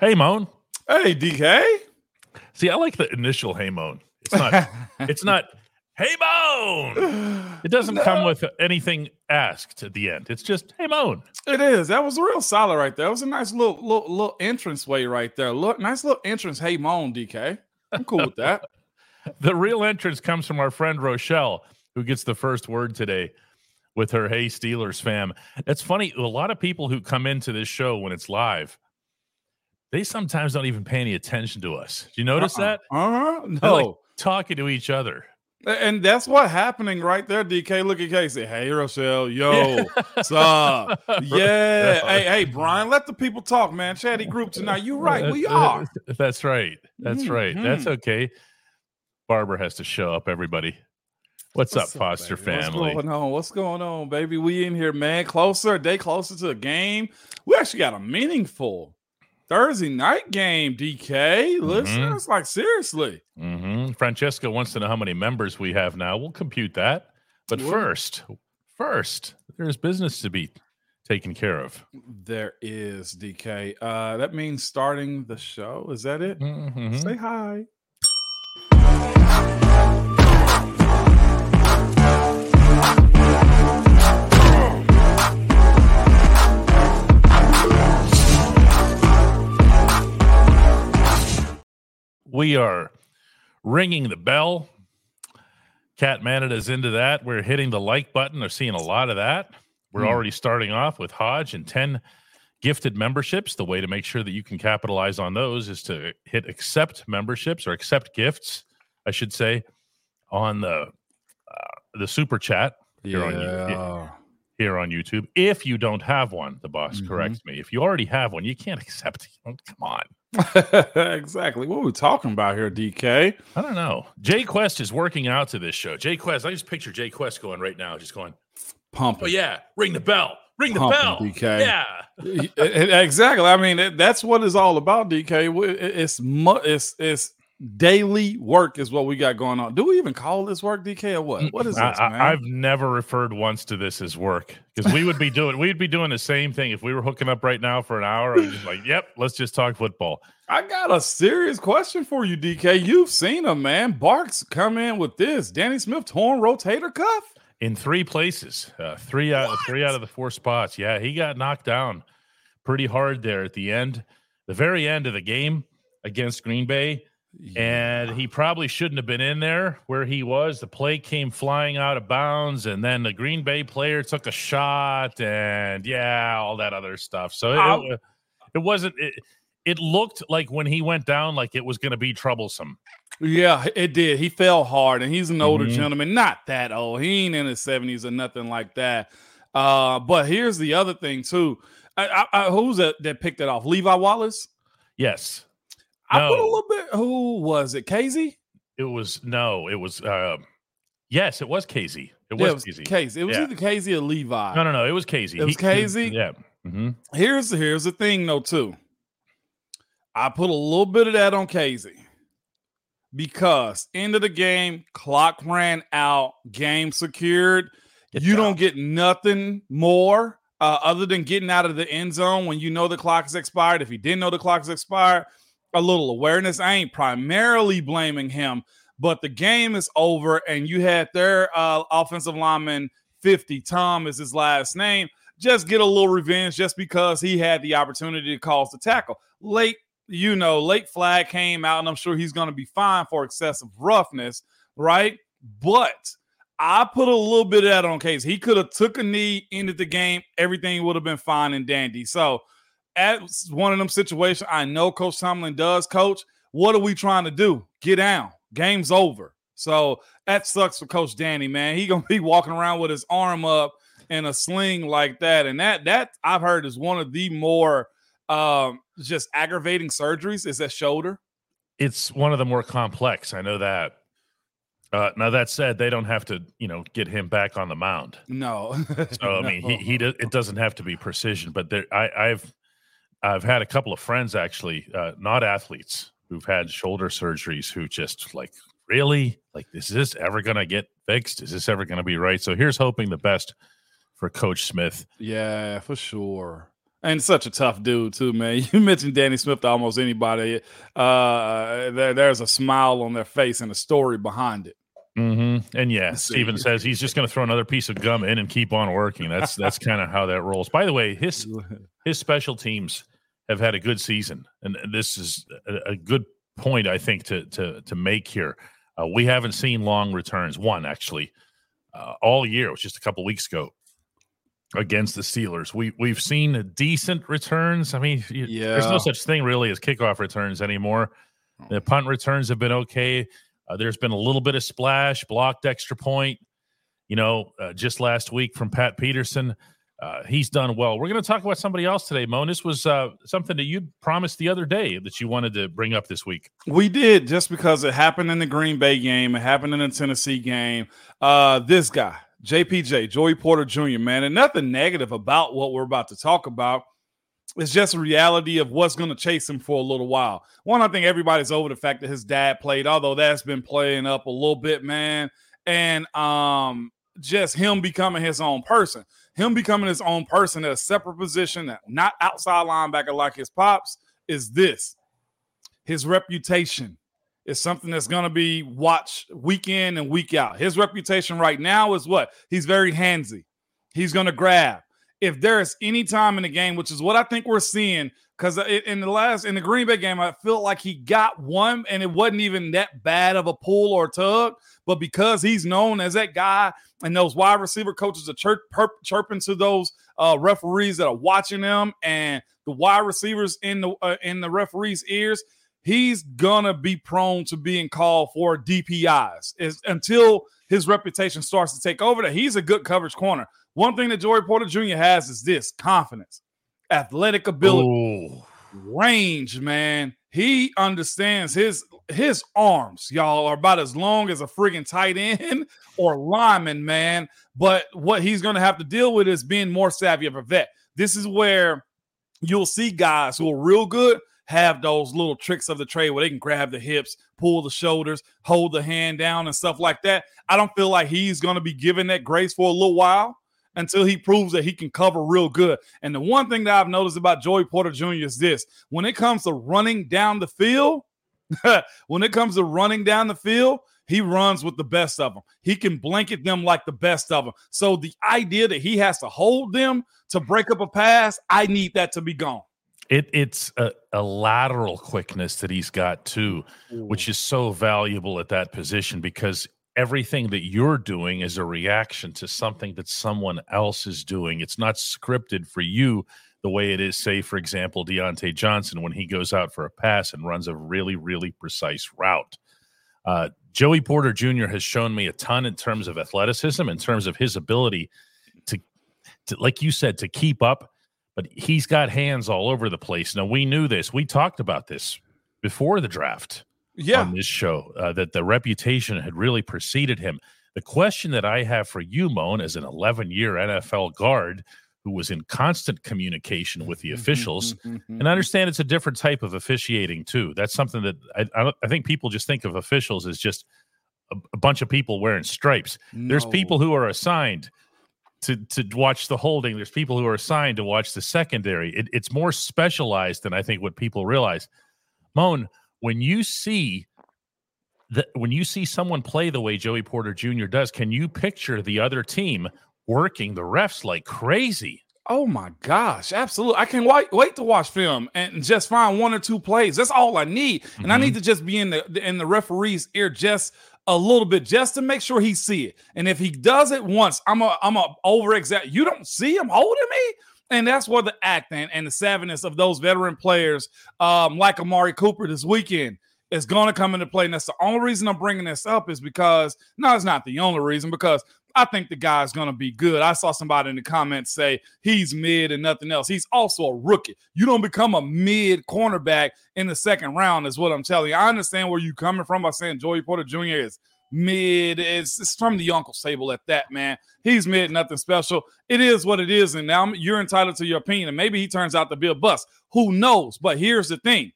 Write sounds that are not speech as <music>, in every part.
Hey, Moan. Hey, DK. See, I like the initial Hey, Moan. It's not. <laughs> it's not. Hey, Moan. It doesn't No. come with anything asked at the end. It's just Hey, Moan. It is. That was real solid right there. It was a nice little little, little entrance way right there. Look, nice little entrance. Hey, Moan, DK. I'm cool with that. <laughs> <laughs> The real entrance comes from our friend Rochelle, who gets the first word today with her Hey Steelers fam. It's funny. A lot of people who come into this show when it's live, they sometimes don't even pay any attention to us. Do you notice uh-uh. that? Uh huh. They're No. like talking to each other. and that's what happening right there. DK, look at Casey. Hey, Rochelle. Yo, what's up? <laughs> Yeah. hey, hey, Brian. Let the people talk, man. Chatty group tonight. You right. Uh, we uh, are. That's right. That's mm-hmm. right. That's okay. Barbara has to show up, everybody. What's, up, Foster baby? family? What's going on? What's going on, baby? We in here, man. Closer, a day closer to the game. We actually got a meaningful Thursday night game, DK. Listen, Mhm. it's like seriously. hmm Francesca wants to know how many members we have now. We'll compute that. But first, first, there's business to be taken care of. There is DK. Uh, that means starting the show. Is that it? Mhm. Say hi. We are ringing the bell. Cat Manada's into that. We're hitting the like button. They're seeing a lot of that. We're Hmm. already starting off with Hodge and 10 gifted memberships. The way to make sure that you can capitalize on those is to hit accept memberships or accept gifts, I should say, on the uh, the super chat here on here on YouTube. If you don't have one, the boss Mhm. corrects me. If you already have one, you can't accept. <laughs> Come on. <laughs> exactly. What are we talking about here, DK? I don't know. Jay Quest is working out to this show. Jay Quest, I just picture Jay Quest going right now, just going, Pumping. "Oh yeah, ring the bell, ring the Pumping, bell." DK. Yeah, <laughs> exactly. I mean, that's what it's all about, DK. It's it's it's daily work is what we got going on. Do we even call this work, DK, or what? What is this, I, I've never referred once to this as work because we would be doing <laughs> we'd be doing the same thing if we were hooking up right now for an hour. I was just like, "Yep, let's just talk football." I got a serious question for you, DK. You've seen him, man. Barks come in with this. Danny Smith torn rotator cuff. in three places, uh, three out three out of the four spots. Yeah, he got knocked down pretty hard there at the end, the very end of the game against Green Bay, and he probably shouldn't have been in there where he was. The play came flying out of bounds, and then the Green Bay player took a shot, and yeah, all that other stuff. So it, it, it wasn't. It, it looked like when he went down, like it was going to be troublesome. Yeah, it did. He fell hard, and he's an older Mhm. gentleman, not that old. He ain't in his seventies or nothing like that. Uh, but here's the other thing too. I, I, I, who's that that picked it off? Levi Wallace. Yes, I put a little bit. Who was it? Casey. it was. No, it was. Uh, yes, it was Casey. It Yeah, was, it was Casey. Casey. It was Yeah. either Casey or Levi. No, no, no. It was Casey. It was Casey? yeah. hmm Here's here's the thing though too. I put a little bit of that on Casey because end of the game, clock ran out, game secured. You don't get nothing more uh, other than getting out of the end zone when you know the clock is expired. If you didn't know the clock is expired, a little awareness. I ain't primarily blaming him, but the game is over, and you had their uh, offensive lineman 50. Tom is his last name. Just get a little revenge just because he had the opportunity to cause the tackle. Late, you know, late flag came out, and I'm sure he's going to be fine for excessive roughness, right? But I put a little bit of that on case. He could have took a knee, ended the game, everything would have been fine and dandy. So at one of them situations, I know Coach Tomlin does coach. What are we trying to do? Get down. Game's over. So that sucks for Coach Danny, man. He gonna <laughs> be walking around with his arm up in a sling like that. And that that I've heard is one of the more um just aggravating surgeries is that shoulder. It's one of the more complex. I know that. Uh, now that said, they don't have to, you know, get him back on the mound. No. <laughs> So I mean, he he does, it doesn't have to be precision. But there, I, I've I've had a couple of friends actually, uh, not athletes, who've had shoulder surgeries who just like really like is this ever going to get fixed? Is this ever going to be right? So here's hoping the best for Coach Smith. Yeah, for sure. and such a tough dude too, man. <laughs> You mentioned Danny Smith to almost anybody. Uh, there, there's a smile on their face and a story behind it. Mm-hmm. And yeah, Steven says he's just going to throw another piece of gum in and keep on working. That's that's kind of how that rolls. By the way, his <laughs> his special teams have had a good season, and this is a, a good point I think to to to make here. Uh, we haven't seen long returns. One actually uh, all year. It was just a couple weeks ago against the Steelers. We we've seen decent returns. I mean, yeah. there's no such thing really as kickoff returns anymore. The punt returns have been okay. Uh, there's been a little bit of splash, blocked extra point. You know, uh, just last week from Pat Peterson. Uh, he's done well. We're going to talk about somebody else today, Moan. This was uh, something that you promised the other day that you wanted to bring up this week. We did just because it happened in the Green Bay game, it happened in the Tennessee game. Uh, this guy, JPJ, Joey Porter Jr., man, and nothing negative about what we're about to talk about. It's just a reality of what's going to chase him for a little while. One, I think everybody's over the fact that his dad played, although that's been playing up a little bit, man. And um, just him becoming his own person, him becoming his own person at a separate position, not outside linebacker like his pops, is this his reputation is something that's going to be watched week in and week out. His reputation right now is what? He's very handsy. He's going to grab. If there is any time in the game, which is what I think we're seeing, because in the last in the Green Bay game, I felt like he got one, and it wasn't even that bad of a pull or tug. But because he's known as that guy, and those wide receiver coaches are chirp, chirping to those uh, referees that are watching them, and the wide receivers in the uh, in the referees' ears, he's gonna be prone to being called for DPIs is until his reputation starts to take over. That he's a good coverage corner. One thing that Joey Porter Jr. has is this confidence, athletic ability, Ooh. range. Man, he understands his his arms, y'all, are about as long as a friggin' tight end <laughs> or lineman, man. But what he's gonna have to deal with is being more savvy of a vet. This is where you'll see guys who are real good have those little tricks of the trade where they can grab the hips, pull the shoulders, hold the hand down, and stuff like that. I don't feel like he's to be given that grace for a little while until he proves that he can cover real good. And the one thing that I've noticed about Joey Porter Jr. is this when it comes to running down the field, <laughs> when it comes to running down the field, he runs with the best of them. He can blanket them like the best of them. So the idea that he has to hold them to break up a pass, I need that to be gone. It it's a, a, lateral quickness that he's got too, Ooh. which is so valuable at that position because everything that you're doing is a reaction to something that someone else is doing. It's not scripted for you the way it is, say, for example, Diontae Johnson when he goes out for a pass and runs a really, really precise route. Uh, Joey Porter Jr. has shown me a ton in terms of athleticism, in terms of his ability to, to like you said, to keep up but he's got hands all over the place. Now we knew this. We talked about this before the draft. Yeah. on this show uh, that the reputation had really preceded him. The question that I have for you, Moan, as an 11 year NFL guard who was in constant communication with the officials, and I understand it's a different type of officiating too. That's something that I, I think people just think of officials as just a, a bunch of people wearing stripes. No. There's people who are assigned to to watch the holding. There's people who are assigned to watch the secondary. It, it's more specialized than I think what people realize. Moan, when you see that when you see someone play the way Joey Porter Jr. does, can you picture the other team working the refs like crazy? Oh my gosh, absolutely. I can wait wait to watch film and just find one or two plays. That's all I need. And mm-hmm. I need to just be in the in the referee's ear just a little bit just to make sure he see it. And if he does it once, I'm a I'm a over exact. You don't see him holding me. And that's where the act and, and the savviness of those veteran players, um, like Amari Cooper this weekend, is going to come into play. And that's the only reason I'm bringing this up is because no, it's not the only reason because I think the guy's going to be good. I saw somebody in the comments say he's mid and nothing else. He's also a rookie. You don't become a mid cornerback in the second round, is what I'm telling you. I understand where you're coming from by saying Joey Porter Jr. is mid. It's, it's from the uncle's table at that, man. He's mid, nothing special. It is what it is. And now you're entitled to your opinion. And maybe he turns out to be a bust. Who knows? But here's the thing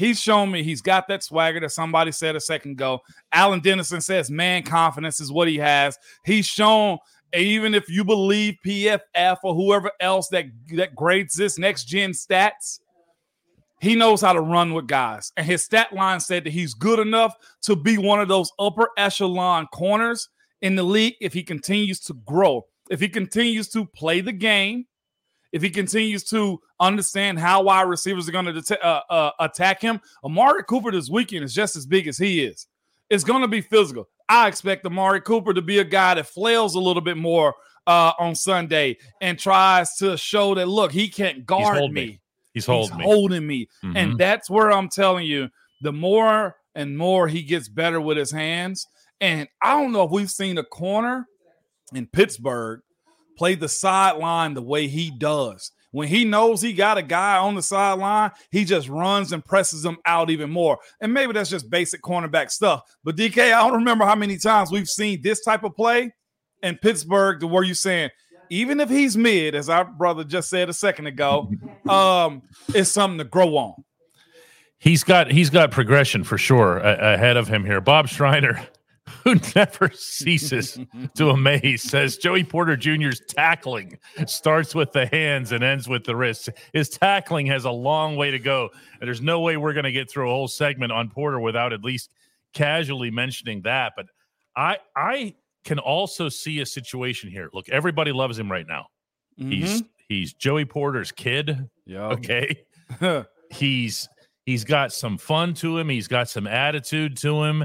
He's shown me he's got that swagger that somebody said a second ago. Alan Dennison says man confidence is what he has. He's shown even if you believe PFF or whoever else that that grades this next gen stats, he knows how to run with guys. And his stat line said that he's good enough to be one of those upper echelon corners in the league if he continues to grow, if he continues to play the game, if he continues to understand how wide receivers are going to det- uh, uh, attack him. Amari Cooper this weekend is just as big as he is. It's going to be physical. I expect Amari Cooper to be a guy that flails a little bit more uh, on Sunday and tries to show that look, he can't guard me. Me. He's holding He's me. holding me. Mhm. And that's where I'm telling you, the more and more he gets better with his hands. And I don't know if we've seen a corner in Pittsburgh play the sideline the way he does. When he knows he got a guy on the sideline, he just runs and presses him out even more. And maybe that's just basic cornerback stuff. But DK, I don't remember how many times we've seen this type of play in Pittsburgh to where you're saying, even if he's mid, as our brother just said a second ago, <laughs> um, it's something to grow on. he's got he's got progression for sure a- ahead of him here. Bob Schreiner, <laughs> who never ceases to amaze, says Joey Porter Jr.'s tackling starts with the hands and ends with the wrists. His tackling has a long way to go, and there's no way we're going to get through a whole segment on Porter without at least casually mentioning that. But I I can also see a situation here. Look, everybody loves him right now. He's he's Joey Porter's kid. yeah. Okay <laughs> he's he's got some fun to him he's got some attitude to him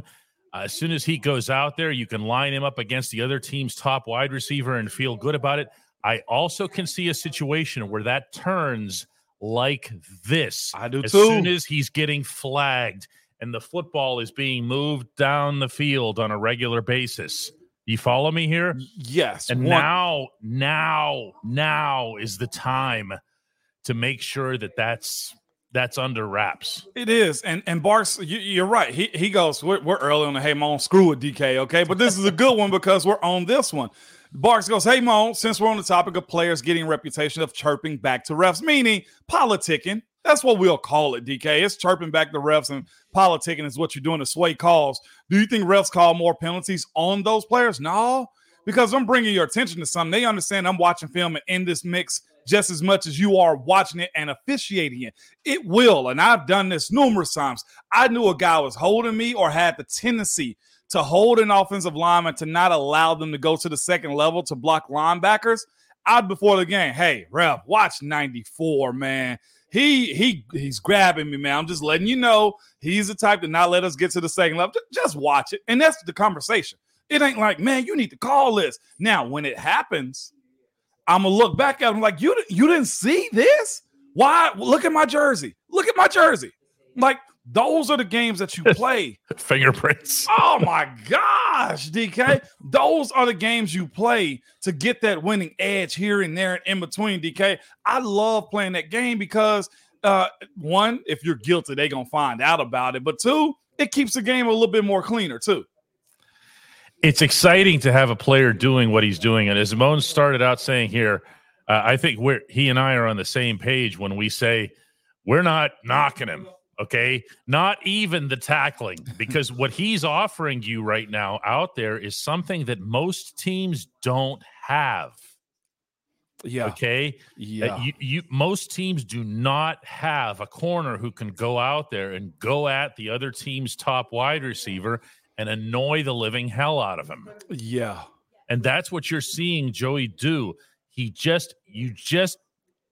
Uh, as soon as he goes out there you can line him up against the other team's top wide receiver and feel good about it i also can see a situation where that turns like this I do as too. soon as he's getting flagged and the football is being moved down the field on a regular basis you follow me here yes. and one- now, now, now is the time to make sure that that's that's under wraps. It is, and and Barks, you, you're right. He he goes. We're, we're early on the hey Mon, screw it, DK. Okay, but this is a good one because we're on this one. Barks goes, hey Mon, since we're on the topic of players getting reputation of chirping back to refs, meaning politicking. That's what we'll call it, DK. It's chirping back the refs and politicking is what you're doing to sway calls. Do you think refs call more penalties on those players? No, because I'm bringing your attention to something. They understand I'm watching film and in this mix just as much as you are watching it and officiating it. It will, and I've done this numerous times. I knew a guy was holding me or had the tendency to hold an offensive lineman to not allow them to go to the second level to block linebackers. I'd before the game, hey, ref, watch 94, man. He he he's grabbing me, man. I'm just letting you know he's the type to not let us get to the second level. Just watch it. And that's the conversation. It ain't like, man, you need to call this. Now, when it happens, I'm gonna look back at him like you you didn't see this. Why? Look at my jersey. Look at my jersey. Like those are the games that you <laughs> play. Fingerprints. oh my gosh, DK. Those are the games you play to get that winning edge here and there and in between. DK. I love playing that game because uh, one, if you're guilty, they're gonna find out about it. But two, it keeps the game a little bit more cleaner too. It's exciting to have a player doing what he's doing, and as Moan started out saying here, uh, I think we're he and I are on the same page when we say we're not knocking him. Okay, not even the tackling, because what he's offering you right now out there is something that most teams don't have. Yeah. Okay, Uh, you, you most teams do not have a corner who can go out there and go at the other team's top wide receiver and annoy the living hell out of him. yeah. And that's what you're seeing Joey do. He just you just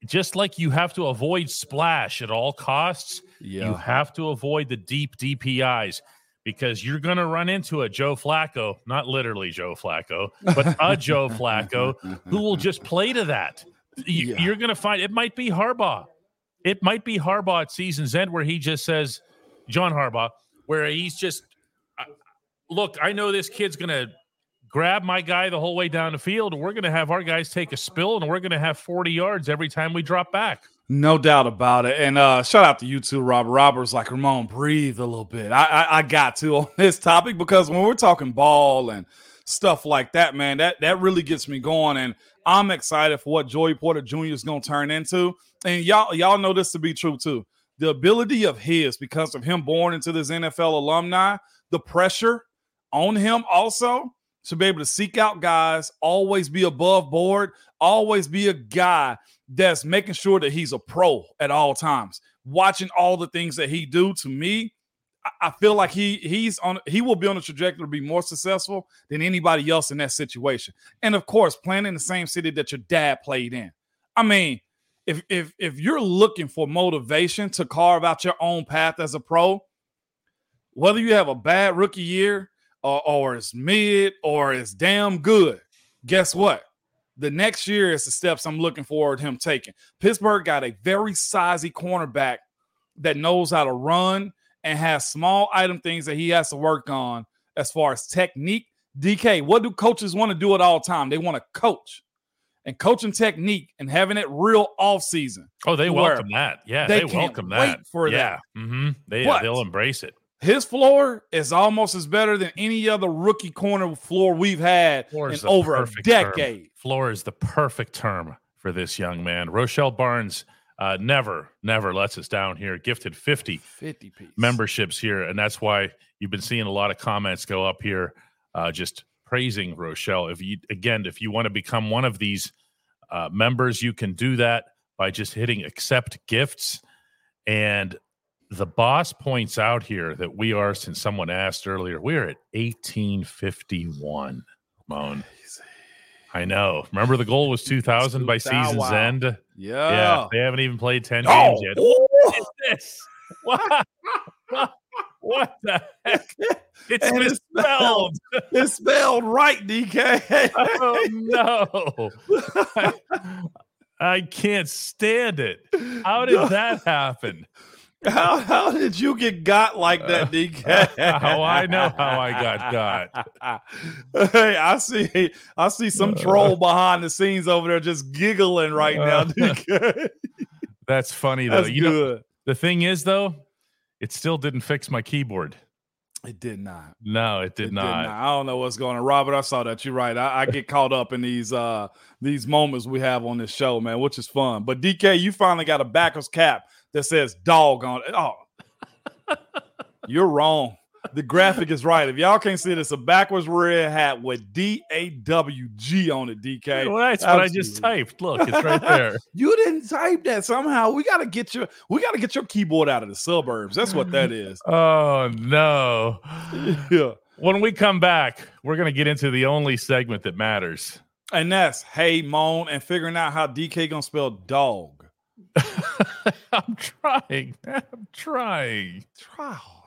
just like you have to avoid splash at all costs, Yeah. you have to avoid the deep DPIs because you're going to run into a Joe Flacco, not literally Joe Flacco, but a Joe Flacco who will just play to that. You, Yeah. You're going to find it might be Harbaugh. It might be Harbaugh at season's end where he just says, John Harbaugh, where he's just, uh, look, I know this kid's going to grab my guy the whole way down the field, we're going to have our guys take a spill, and we're going to have 40 yards every time we drop back. No doubt about it. And uh shout out to you too, Robert. Robert's like, Ramon, breathe a little bit. I, I I got to <laughs> on this topic because when we're talking ball and stuff like that, man, that that really gets me going. And I'm excited for what Joey Porter Jr. is gonna turn into. And y'all, y'all know this to be true too. The ability of his, because of him born into this NFL alumni, the pressure on him also should be able to seek out guys, always be above board, always be a guy that's making sure that he's a pro at all times. Watching all the things that he do to me, I feel like he he's on he will be on a trajectory to be more successful than anybody else in that situation. And of course, playing in the same city that your dad played in. I mean, if if if you're looking for motivation to carve out your own path as a pro, whether you have a bad rookie year or, or it's mid or it's damn good, guess what? The next year is the steps I'm looking forward to him taking. Pittsburgh got a very sizey cornerback that knows how to run and has small item things that he has to work on as far as technique. DK, what do coaches want to do at all time? They want to coach and coaching technique and having it real off season. Oh, they welcome that. Yeah, they, they welcome that. for yeah. that. Mm-hmm. They but they'll embrace it. His floor is almost as better than any other rookie corner floor we've had in over a decade. Term. Floor is the perfect term for this young man. Rochelle Barnes uh, never, never lets us down here. Gifted 50, 50 piece. memberships here. And that's why you've been seeing a lot of comments go up here uh, just praising Rochelle. If you, again, if you want to become one of these uh, members, you can do that by just hitting accept gifts. And the boss points out here that we are, since someone asked earlier, we're at 1851. Moan. I know. Remember the goal was 2000 by season's wow. end? Yeah. Yeah. They haven't even played 10 oh. games yet. What is this? What? what? What the heck? It's and misspelled. It's spelled right, DK. oh no. I, I, can't stand it. How did <laughs> that happen? How how did you get got like that, uh, DK? <laughs> How I know how I got got. <laughs> hey, I see I see some uh, troll behind the scenes over there just giggling right now, uh, DK. <laughs> That's funny though. That's you good. know the thing is though, it still didn't fix my keyboard. It did not. No, it did, it not. did not. I don't know what's going on, Robert. I saw that. You're right. I, I get caught up in these uh these moments we have on this show, man, which is fun. But DK, you finally got a backwards cap that says dog on it. Oh, <laughs> you're wrong. The graphic is right. If y'all can't see it, it's a backwards red hat with D A W G on it, DK. Well, that's what I just typed. Look, it's right there. <laughs> you didn't type that somehow. We gotta get your we gotta get your keyboard out of the suburbs. That's what that is. <laughs> Oh no. yeah. When we come back, we're gonna get into the only segment that matters. And that's hey moan and figuring out how DK gonna spell dog. <laughs> I'm trying. I'm trying. Try harder.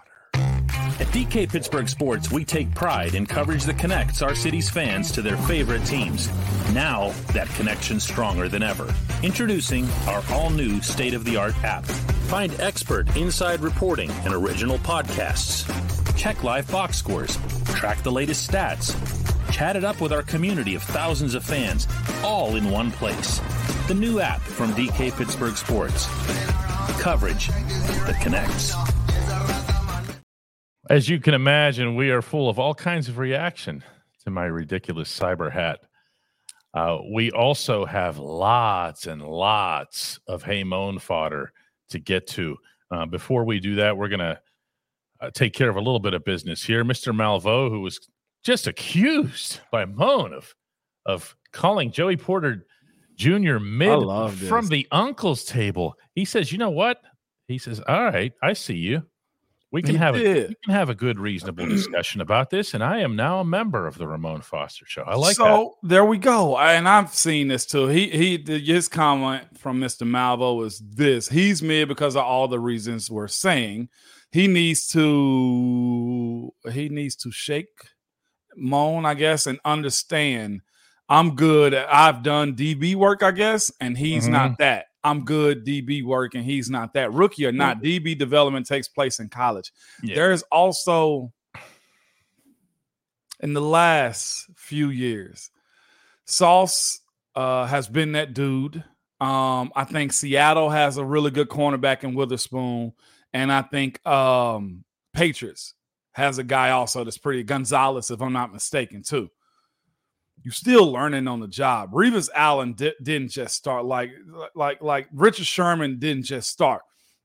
At DK Pittsburgh Sports, we take pride in coverage that connects our city's fans to their favorite teams. Now, that connection's stronger than ever. Introducing our all new state of the art app. Find expert inside reporting and original podcasts. Check live box scores. Track the latest stats. Chat it up with our community of thousands of fans, all in one place. The new app from DK Pittsburgh Sports. Coverage that connects. As you can imagine, we are full of all kinds of reaction to my ridiculous cyber hat. Uh, we also have lots and lots of Hey Moan fodder to get to. Uh, before we do that, we're going to uh, take care of a little bit of business here. Mr. Malvo, who was just accused by Moan of, of calling Joey Porter Junior mid from the uncle's table. He says, "You know what?" He says, "All right, I see you. We can he have a, we can have a good, reasonable discussion about this." And I am now a member of the Ramon Foster Show. I like so, that. So there we go. And I've seen this too. He he his comment from Mr. Malvo was this: he's mid because of all the reasons we're saying. He needs to he needs to shake, moan, I guess, and understand I'm good. I've done DB work, I guess, and he's mm-hmm. not that. I'm good DB work, and he's not that. Rookie or not, mm-hmm. DB development takes place in college. Yeah. There's also in the last few years, Sauce uh, has been that dude. Um, I think Seattle has a really good cornerback in Witherspoon, and I think um, Patriots has a guy also that's pretty Gonzalez, if I'm not mistaken, too you're still learning on the job. Revis Allen di- didn't just start like like like Richard Sherman didn't just start.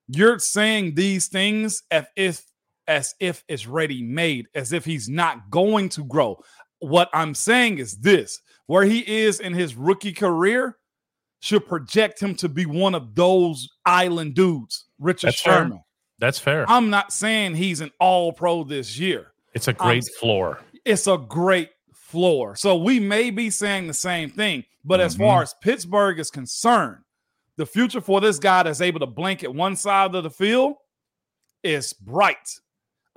You're saying these things as if as if it's ready made, as if he's not going to grow. what I'm saying is this where he is in his rookie career should project him to be one of those island dudes, Richard That's fair. That's fair. I'm not saying he's an all pro this year. it's a great floor. It's a great floor. So we may be saying the same thing, but as Mhm. far as Pittsburgh is concerned, the future for this guy that's able to blanket one side of the field is bright.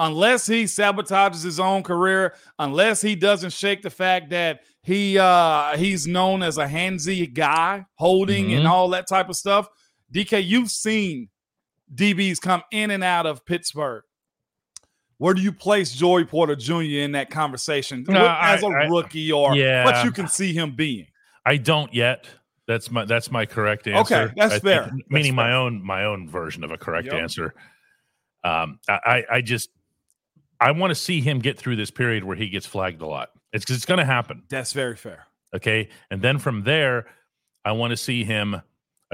Unless he sabotages his own career, unless he doesn't shake the fact that he uh he's known as a handsy guy, holding and Mhm. all that type of stuff. DK, you've seen DBs come in and out of Pittsburgh. Where do you place Joey Porter Jr. in that conversation No, as a I- I- rookie or Yeah. what you can see him being? I don't yet. That's my that's my correct answer. Okay, that's I fair. think- That's meaning my own my own version of a correct Yep. answer. Um, I I- I just I want to see him get through this period where he gets flagged a lot. It's it's going to happen. That's very fair. Okay, and then from there, I want to see him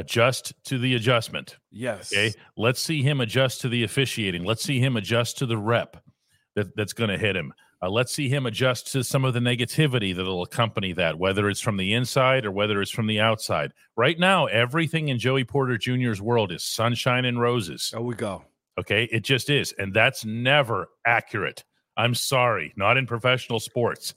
adjust to the adjustment. Yes. Okay, let's see him adjust to the officiating. Let's see him adjust to the rep that, that's going to hit him. Uh, let's see him adjust to some of the negativity that'll accompany that, whether it's from the inside or whether it's from the outside. Right now, everything in Joey Porter Jr.'s world is sunshine and roses. There we go. Okay, it just is, and that's never accurate. I'm sorry, not in professional sports.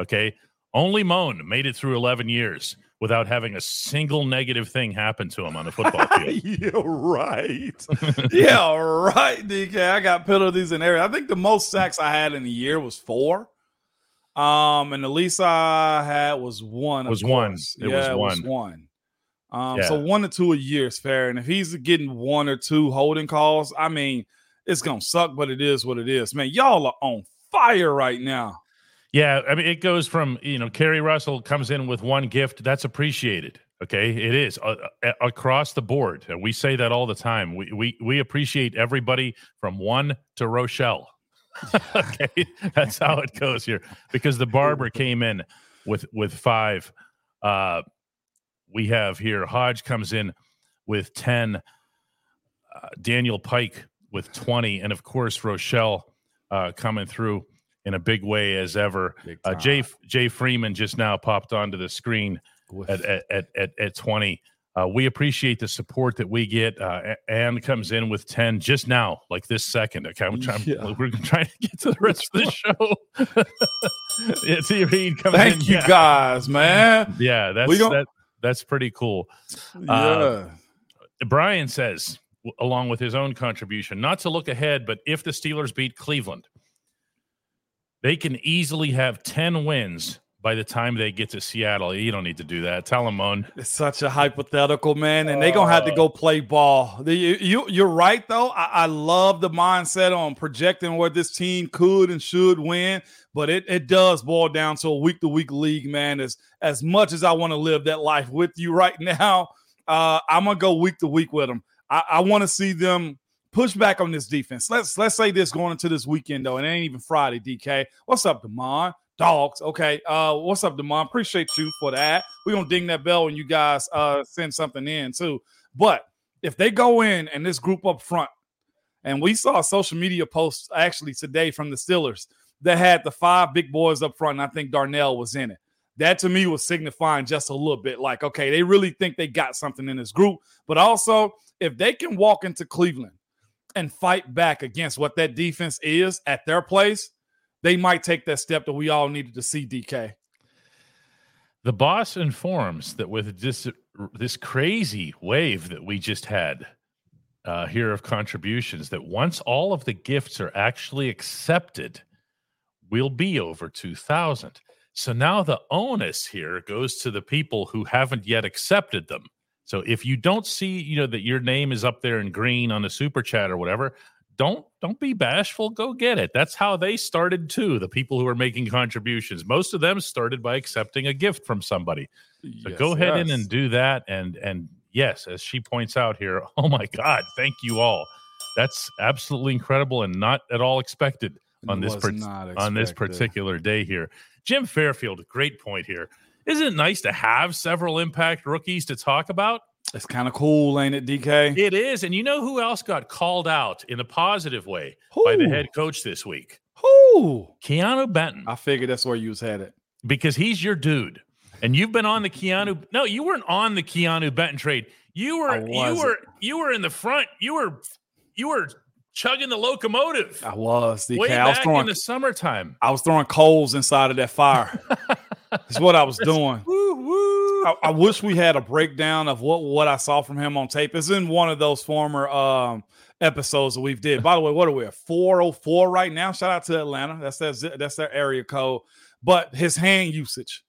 Okay, only Moan made it through 11 years without having a single negative thing happen to him on a football field. You're right. <laughs> yeah, right, <laughs> DK. I got penalties in area. I think the most sacks I had in a year was four. Um, and the least I had was one. of Was one. course. It was yeah, one. was one. Um, Yeah. so one to two a year is fair. And if he's getting one or two holding calls, I mean, it's gonna suck, but it is what it is. Man, y'all are on fire right now. Yeah, I mean, it goes from you know, Kerry Russell comes in with one gift that's appreciated. Okay, it is uh, uh, across the board, we say that all the time. We we we appreciate everybody from one to Rochelle. <laughs> okay, that's how it goes here because the barber came in with with five. Uh, we have here Hodge comes in with ten. Uh, Daniel Pike with twenty, and of course Rochelle uh, coming through in a big way as ever. Uh, Jay Jay Freeman just now popped onto the screen at at at, at, twenty. Uh, we appreciate the support that we get. Uh, Ann comes in with ten just now, like this second. Okay, I'm trying, Yeah. we're trying to get to the rest of the <laughs> show. <laughs> yeah, T Reed coming in. Thank you yeah. guys, man. Yeah, that's that, that's pretty cool. Yeah. Brian says, along with his own contribution, not to look ahead, but if the Steelers beat Cleveland, they can easily have 10 wins by the time they get to Seattle. You don't need to do that. Tell them, Moan. It's such a hypothetical, man, and they're gonna have to go play ball. You, you you're right though. I, I love the mindset on projecting where this team could and should win, but it, it does boil down to a week to week league, man. As as much as I want to live that life with you right <laughs> now, uh, I'm gonna go week to week with them. I, I want to see them push back on this defense. Let's let's say this going into this weekend though. And it ain't even Friday, DK. What's up, Demond? Dogs. Okay. Uh, what's up, Demond? Appreciate you for that. We're gonna ding that bell when you guys uh send something in too. But if they go in and this group up front, and we saw a social media post actually today from the Steelers that had the five big boys up front, and I think Darnell was in it. That to me was signifying just a little bit like, okay, they really think they got something in this group. But also, if they can walk into Cleveland and fight back against what that defense is at their place, they might take that step that we all needed to see, DK. The boss informs that with this this crazy wave that we just had uh, here of contributions, that once all of the gifts are actually accepted, we'll be over two thousand. So now the onus here goes to the people who haven't yet accepted them. So if you don't see, you know, that your name is up there in green on the super chat or whatever, don't don't be bashful. Go get it. That's how they started too. The people who are making contributions, most of them started by accepting a gift from somebody. So go ahead in and do that. And and yes, as she points out here, <laughs> oh my God, thank you all. That's absolutely incredible and not at all expected on this per- on this particular day here. Jim Fairfield, great point here. Isn't it nice to have several impact rookies to talk about? It's kind of cool, ain't it, DK? It is. And you know who else got called out in a positive way who? by the head coach this week? Who? Keanu Benton. I figured that's where you was headed. because he's your dude. And you've been on the Keanu. No, you weren't on the Keanu Benton trade. You were you were you were in the front. You were you were chugging the locomotive I was DK. way I was back throwing in the summertime. I was throwing coals inside of that fire. <laughs> That's what I was doing. Woo, woo. I, I wish we had a breakdown of what what I saw from him on tape. It's in one of those former um episodes that we've did. By the way, what are we at 404 right now? Shout out to Atlanta. That's their that's their area code. But his hand usage,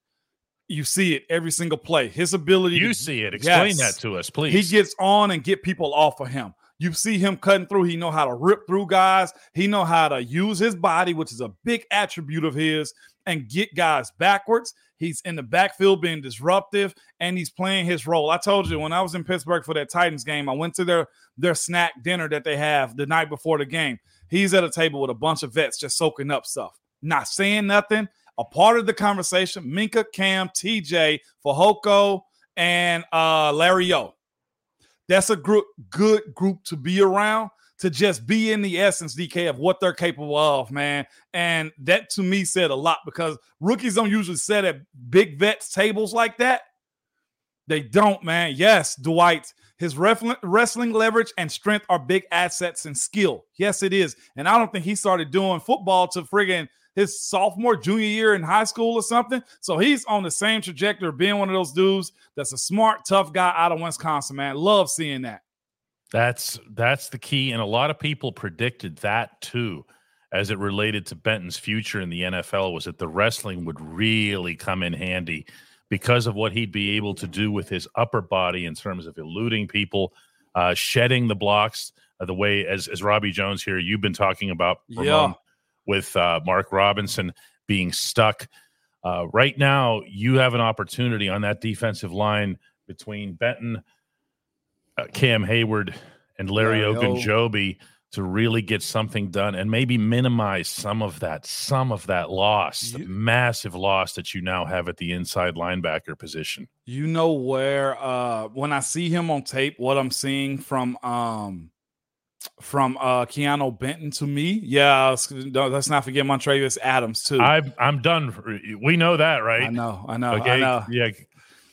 you see it every single play. His ability You to see it. Explain Yes. that to us, please. he gets on and get people off of him. You see him cutting through. He know how to rip through guys. He know how to use his body, which is a big attribute of his, and get guys backwards. He's in the backfield being disruptive, and he's playing his role. I told you when I was in Pittsburgh for that Titans game, I went to their their snack dinner that they have the night before the game. He's at a table with a bunch of vets just soaking up stuff, not saying nothing. A part of the conversation, Minkah, Cam, TJ, Fahoko, and uh, Larry O that's a group good group to be around to just be in the essence dk of what they're capable of man. And that to me said a lot because rookies don't usually sit at big vets tables like that. They don't man. Yes dwight his wrestling, wrestling leverage and strength are big assets and skill. Yes it is. And i don't think he started doing football to friggin his sophomore junior year in high school or something so he's on the same trajectory of being one of those dudes that's a smart tough guy out of wisconsin man love seeing that That's that's the key, and a lot of people predicted that too, as it related to Benton's future in the NFL. Was that the wrestling would really come in handy because of what he'd be able to do with his upper body in terms of eluding people, uh, shedding the blocks. Uh, the way as as Robbie Jones here, you've been talking about Ramon, Yeah. With uh, Mark Robinson being stuck. Uh, right now, you have an opportunity on that defensive line between Benton, uh, Cam Hayward, and Larry Larry O. Ogunjobi to really get something done and maybe minimize some of that, some of that loss, the massive loss that you now have at the inside linebacker position. You know where uh when I see him on tape, what I'm seeing from um from uh Keanu Benton to me, yeah, let's, not forget Montravius Adams too. I, I'm I'm done. We know that, right? I know, I know, okay. I know. Yeah.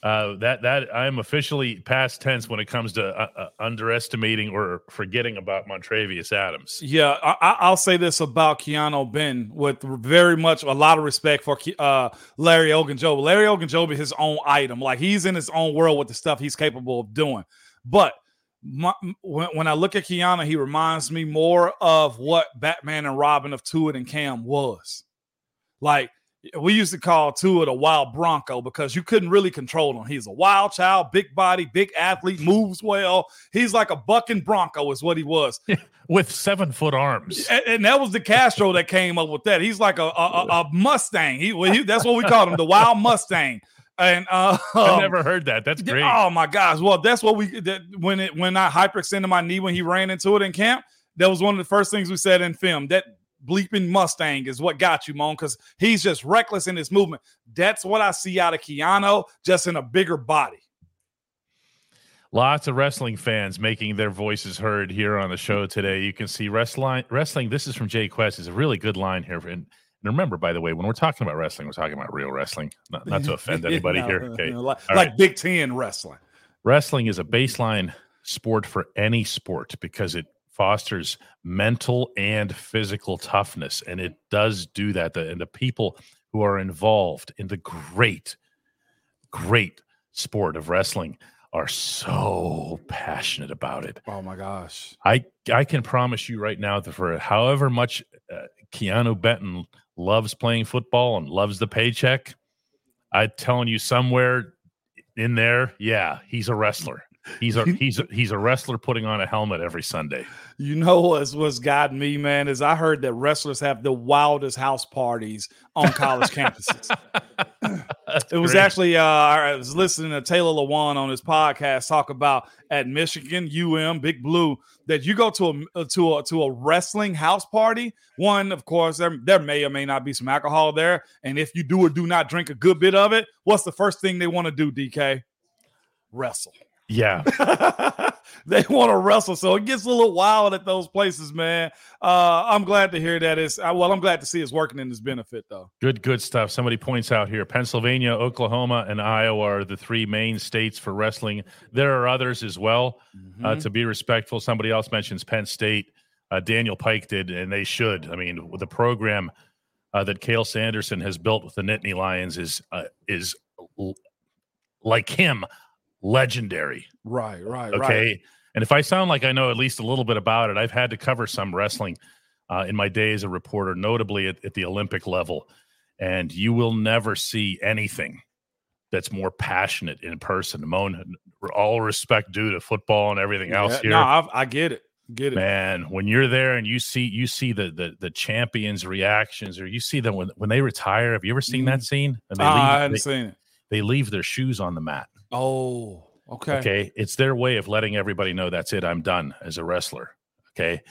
Uh, that that I am officially past tense when it comes to uh, uh, underestimating or forgetting about Montravius Adams. Yeah, I, I- I'll say this about Keanu Ben with very much a lot of respect for uh, Larry Ogunjobi. Larry Ogunjobi, is his own item, like he's in his own world with the stuff he's capable of doing. But my, when, when I look at Keanu, he reminds me more of what Batman and Robin of Tuitt and Cam was. Like we used to call Tuitt a wild Bronco because you couldn't really control him. He's a wild child, big body, big athlete, moves well. He's like a bucking Bronco, is what he was. <laughs> with seven foot arms. And, and that was the Castro that came up with that. He's like a a, a, a Mustang. He, well, he that's what we called him, the Wild Mustang. And uh, <laughs> I've um, never heard that. That's great. Oh my gosh! Well, that's what we that when it when I hyperextended my knee when he ran into it in camp. That was one of the first things we said in film. That bleeping Mustang is what got you, Mon, because he's just reckless in his movement. That's what I see out of Keanu, just in a bigger body. Lots of wrestling fans making their voices heard here on the show today. You can see wrestling. Wrestling. This is from Jay Quest. is a really good line here. And, and remember, by the way, when we're talking about wrestling, we're talking about real wrestling. Not, not to offend <laughs> anybody No, here. Okay. no, like right. Big Ten wrestling. Wrestling is a baseline sport for any sport because it fosters mental and physical toughness, and it does do that. The, and the people who are involved in the great, great sport of wrestling are so passionate about it. Oh my gosh! I I can promise you right now that for however much uh, Keanu Benton loves playing football and loves the paycheck, I'm telling you somewhere in there, yeah, he's a wrestler. He's a <laughs> he's a, he's a wrestler putting on a helmet every Sunday. You know what's what's got me, man, is I heard that wrestlers have the wildest house parties on college campuses. <laughs> <laughs> It was actually uh, I was listening to Taylor Lewan on his podcast talk about at Michigan UM Big Blue that you go to a to a to a wrestling house party. One, of course, there, there may or may not be some alcohol there, and if you do or do not drink a good bit of it, what's the first thing they want to do? DK wrestle. Yeah. <laughs> they want to wrestle. So it gets a little wild at those places, man. Uh, I'm glad to hear that it's uh, well, I'm glad to see it's working in his benefit though. Good, good stuff. Somebody points out here Pennsylvania, Oklahoma, and Iowa are the three main states for wrestling. There are others as well. Mm-hmm. Uh, to be respectful, somebody else mentions Penn State. Uh, Daniel Pike did, and they should. I mean, with the program uh, that Cael Sanderson has built with the Nittany Lions is uh, is l- like him, legendary. Right, right, Okay. right. And if I sound like I know at least a little bit about it, I've had to cover some wrestling uh, in my day as a reporter, notably at, at the Olympic level. And you will never see anything that's more passionate in person. Moan, all respect due to football and everything else Yeah, here. No, I, I get it. Get it. Man, when you're there and you see you see the the, the champions' reactions, or you see them when, when they retire. Have you ever seen that scene? And they, I leave, hadn't they, seen it. they leave their shoes on the mat. Oh, okay. Okay. It's their way of letting everybody know that's it. I'm done as a wrestler. Okay.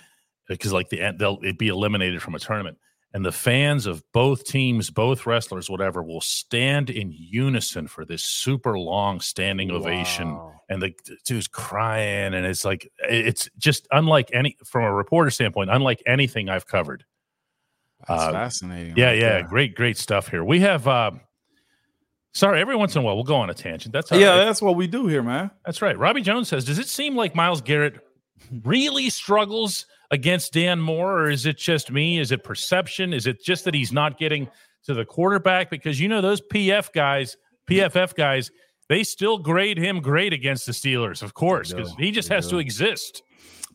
Because like the end, they'll it'd be eliminated from a tournament. And the fans of both teams, both wrestlers, whatever, will stand in unison for this super long standing ovation. Wow. And the dude's crying. And it's like, it's just unlike any, from a reporter standpoint, unlike anything I've covered. That's Uh, fascinating. Yeah, right yeah. there. Great, great stuff here. We have, uh, sorry, every once in a while we'll go on a tangent. That's all Yeah, right. that's what we do here, man. That's right. Robbie Jones says, Does it seem like Myles Garrett really struggles against Dan Moore, or is it just me? Is it perception? Is it just that he's not getting to the quarterback? Because you know, those PF guys, PFF guys, they still grade him great against the Steelers, of course, because he just has to exist.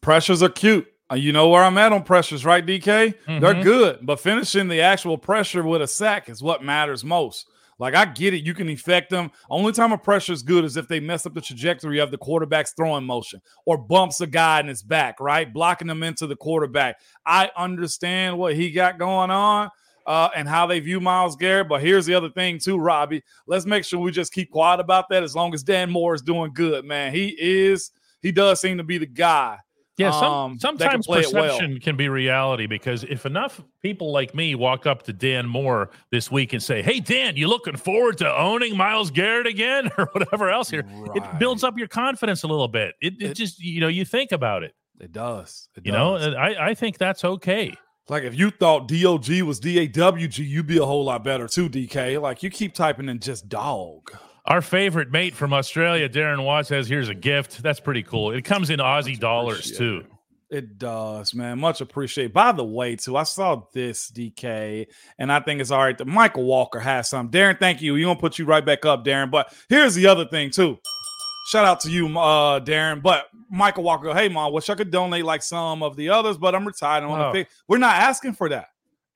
Pressures are cute. Uh, You know where I'm at on pressures, right, DK? They're Mhm. good, but finishing the actual pressure with a sack is what matters most. Like I get it, you can affect them. Only time a pressure is good is if they mess up the trajectory of the quarterback's throwing motion or bumps a guy in his back, right? Blocking them into the quarterback. I understand what he got going on uh, and how they view Myles Garrett. But here's the other thing, too, Robbie. Let's make sure we just keep quiet about that as long as Dan Moore is doing good, man. He is, he does seem to be the guy. Yeah, some, um, sometimes play well. perception can be reality because if enough people like me walk up to Dan Moore this week and say, Hey, Dan, you looking forward to owning Myles Garrett again <laughs> or whatever else here, it builds up your confidence a little bit. It, it, It- just, you know, you think about it, It does. It you know, does. and I, I think that's okay. Like if you thought DOG was DAWG, you'd be a whole lot better too, DK. Like you keep typing in just dog. Our favorite mate from Australia, Darren Watts, says, Here's a gift. That's pretty cool. It comes in Aussie dollars too. It does, man. Much appreciated. By the way, too, I saw this DK, and I think it's all right that Michael Walker has some. Darren, thank you. We're gonna put you right back up, Darren. But here's the other thing, too. Shout out to you, uh, Darren. But Michael Walker, hey mom, wish I could donate like some of the others, but I'm retired. I want to Oh. fix. We're not asking for that.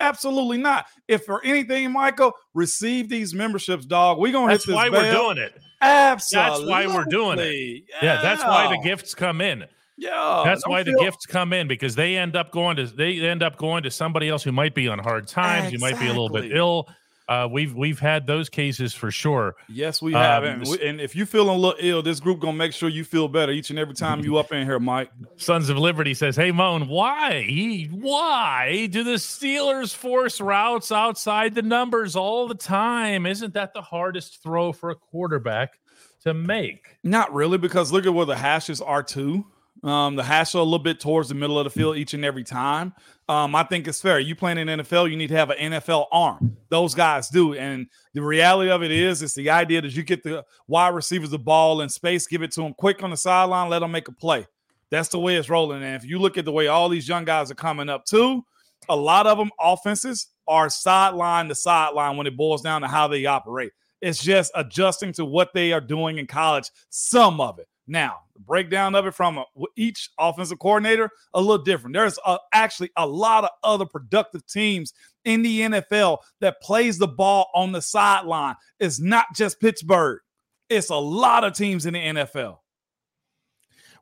Absolutely not. If for anything, Michael, receive these memberships, dog. We're gonna That's hit this That's why we're doing it. Absolutely. That's why we're doing it. Yeah, that's why the gifts come in. Yeah, That's why the gifts come in because they end up going to they end up going to somebody else who might be on hard times, You might be a little bit ill. Uh, we've we've had those cases for sure. Yes, we have. Um, and, we- and if you feeling a little ill, this group gonna make sure you feel better each and every time <laughs> you up in here, Mike. Sons of Liberty says, "Hey Moan, why why do the Steelers force routes outside the numbers all the time? Isn't that the hardest throw for a quarterback to make?" Not really, because look at where the hashes are too. Um, the hash are a little bit towards the middle of the field each and every time. Um, I think it's fair. You playing in NFL, you need to have an NFL arm. Those guys do. And the reality of it is, it's the idea that you get the wide receivers the ball in space, give it to them quick on the sideline, let them make a play. That's the way it's rolling. And if you look at the way all these young guys are coming up too, a lot of them offenses are sideline to sideline when it boils down to how they operate. It's just adjusting to what they are doing in college. Some of it. Now, the breakdown of it from a, each offensive coordinator a little different. There's uh actually a lot of other productive teams in the NFL that plays the ball on the sideline. It's not just Pittsburgh. It's a lot of teams in the NFL.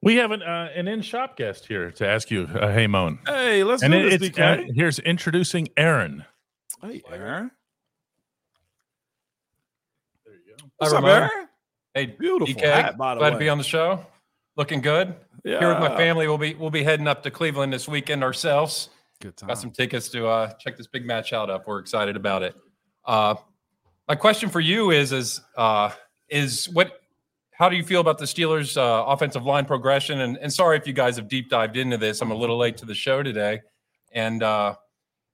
We have an uh, an in shop guest here to ask you, uh, "Hey Moan," Hey, let's and do it- this, it's uh, here's introducing Aaron. hey, Aaron. There you go. What's Hi, up, Aaron? Hey, Beautiful DK, hat, by the glad way. to be on the show. Looking good. yeah. Here with my family, we'll be we'll be heading up to Cleveland this weekend ourselves. Good time. Got some tickets to uh, check this big match out. Up, we're excited about it. Uh, my question for you is is uh, is what how do you feel about the Steelers' uh, offensive line progression? And, and sorry if you guys have deep dived into this. I'm a little late to the show today. And uh,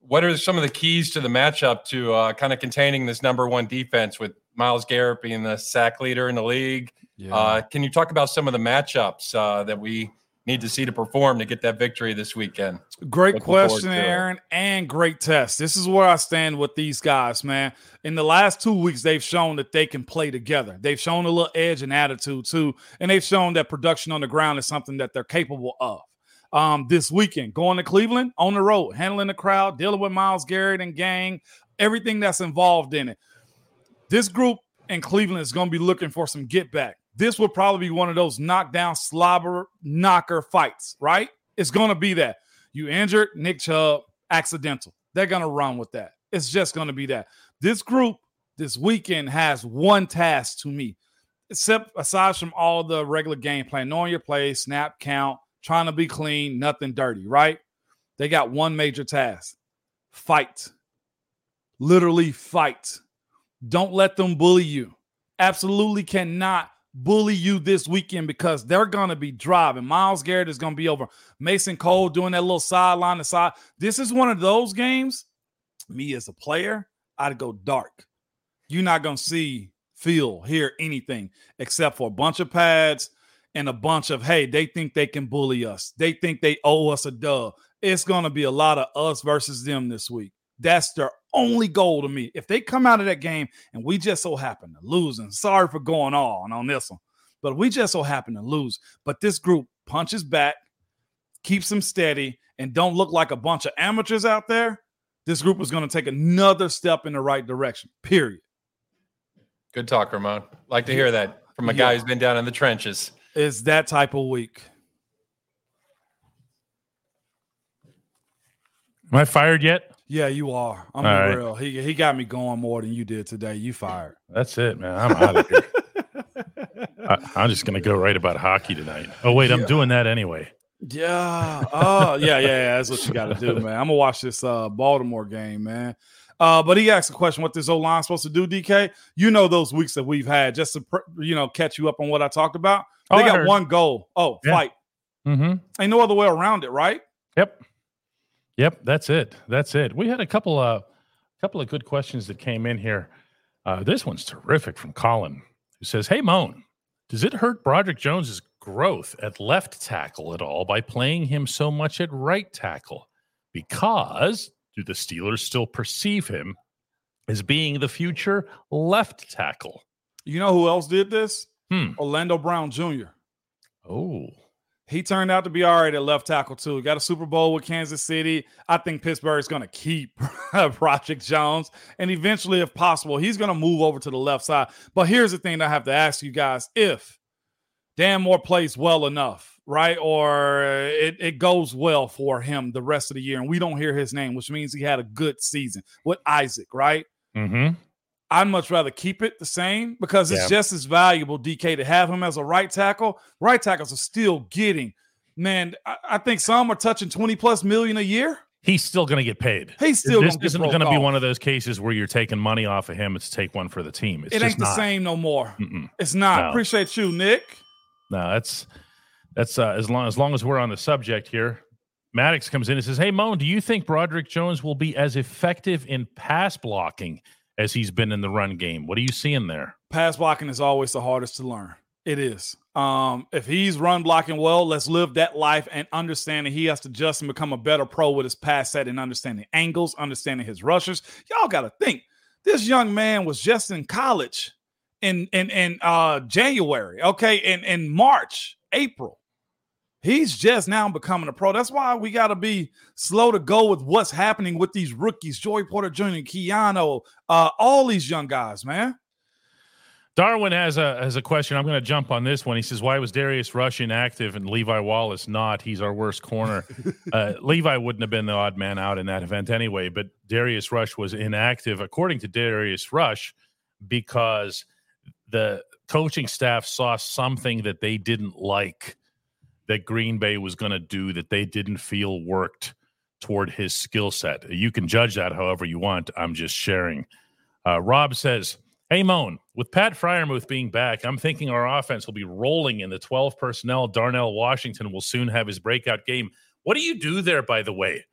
what are some of the keys to the matchup to uh, kind of containing this number one defense with Myles Garrett being the sack leader in the league? Yeah. Uh, can you talk about some of the matchups uh, that we need to see to perform to get that victory this weekend? Great Looking question, Aaron, and great test. This is where I stand with these guys, man. In the last two weeks, they've shown that they can play together. They've shown a little edge and attitude too, and they've shown that production on the ground is something that they're capable of. Um, this weekend, going to Cleveland on the road, handling the crowd, dealing with Myles Garrett and gang, everything that's involved in it. This group in Cleveland is going to be looking for some get back this will probably be one of those knockdown slobber knocker fights, right? It's going to be that. You injured Nick Chubb, accidental. They're going to run with that. It's just going to be that. This group this weekend has one task to me, except aside from all the regular game plan, knowing your play, snap count, trying to be clean, nothing dirty, right? They got one major task fight. Literally fight. Don't let them bully you. Absolutely cannot bully you this weekend because they're going to be driving. Myles Garrett is going to be over. Mason Cole doing that little sideline to side. This is one of those games. Me as a player, I'd go dark. You're not going to see, feel, hear anything except for a bunch of pads and a bunch of, hey, they think they can bully us. They think they owe us a dub. It's going to be a lot of us versus them this week. That's their only goal to me. If they come out of that game and we just so happen to lose, and sorry for going on on this one, but we just so happen to lose. But this group punches back, keeps them steady, and don't look like a bunch of amateurs out there. This group is going to take another step in the right direction. Period. Good talk, Ramon. Like to hear that from a yeah. guy who's been down in the trenches. It's that type of week. Am I fired yet? Yeah, you are. I'm right. real. He he got me going more than you did today. You fired. That's it, man. I'm out of here. <laughs> I, am just gonna go right about hockey tonight. Oh wait, yeah. I'm doing that anyway. Yeah. Oh yeah, yeah, yeah. That's what you got to do, man. I'm gonna watch this uh, Baltimore game, man. Uh, but he asked a question: What this O line supposed to do? DK, you know those weeks that we've had, just to you know catch you up on what I talked about. They oh, got one goal. Oh, yeah. fight. Mm-hmm. Ain't no other way around it, right? Yep. Yep, that's it. That's it. We had a couple of uh, couple of good questions that came in here. Uh, this one's terrific from Colin, who says, "Hey Moan, does it hurt Broderick Jones's growth at left tackle at all by playing him so much at right tackle? Because do the Steelers still perceive him as being the future left tackle?" You know who else did this? Hmm. Orlando Brown Jr. Oh, he turned out to be all right at left tackle too. Got a Super Bowl with Kansas City. I think Pittsburgh is going to keep <laughs> Broderick Jones, and eventually, if possible, he's going to move over to the left side. But here's the thing I have to ask you guys: If Dan Moore plays well enough, right, or it, it goes well for him the rest of the year, and we don't hear his name, which means he had a good season with Isaac, right? Mm-hmm. I'd much rather keep it the same because it's yeah. just as valuable, DK, to have him as a right tackle. Right tackles are still getting, man, I, I think some are touching 20 plus million a year. He's still going to get paid. He's still this isn't going to be one of those cases where you're taking money off of him. It's take one for the team. It's it ain't the not. same no more. Mm-mm. It's not. No. Appreciate you, Nick. No, that's that's uh, as long as long as we're on the subject here. Maddox comes in and says, "Hey, Moan, do you think Broderick Jones will be as effective in pass blocking as he's been in the run game. What are you seeing there? Pass blocking is always the hardest to learn. It is. Um, if he's run blocking well, let's live that life and understand that he has to adjust and become a better pro with his pass set and understanding angles, understanding his rushers. Y'all got to think this young man was just in college in in in uh January, okay, in in March, April. He's just now becoming a pro. That's why we got to be slow to go with what's happening with these rookies, Joey Porter Jr., Keanu, uh, all these young guys, man. Darwin has a has a question. I'm going to jump on this one. He says, "Why was Darius Rush inactive and Levi Wallace not? He's our worst corner. <laughs> uh, Levi wouldn't have been the odd man out in that event anyway, but Darius Rush was inactive, according to Darius Rush, because the coaching staff saw something that they didn't like." That Green Bay was going to do that they didn't feel worked toward his skill set. You can judge that however you want. I'm just sharing. Uh, Rob says, Hey, Moan, with Pat Freiermuth being back, I'm thinking our offense will be rolling in the 12 personnel. Darnell Washington will soon have his breakout game. What do you do there, by the way?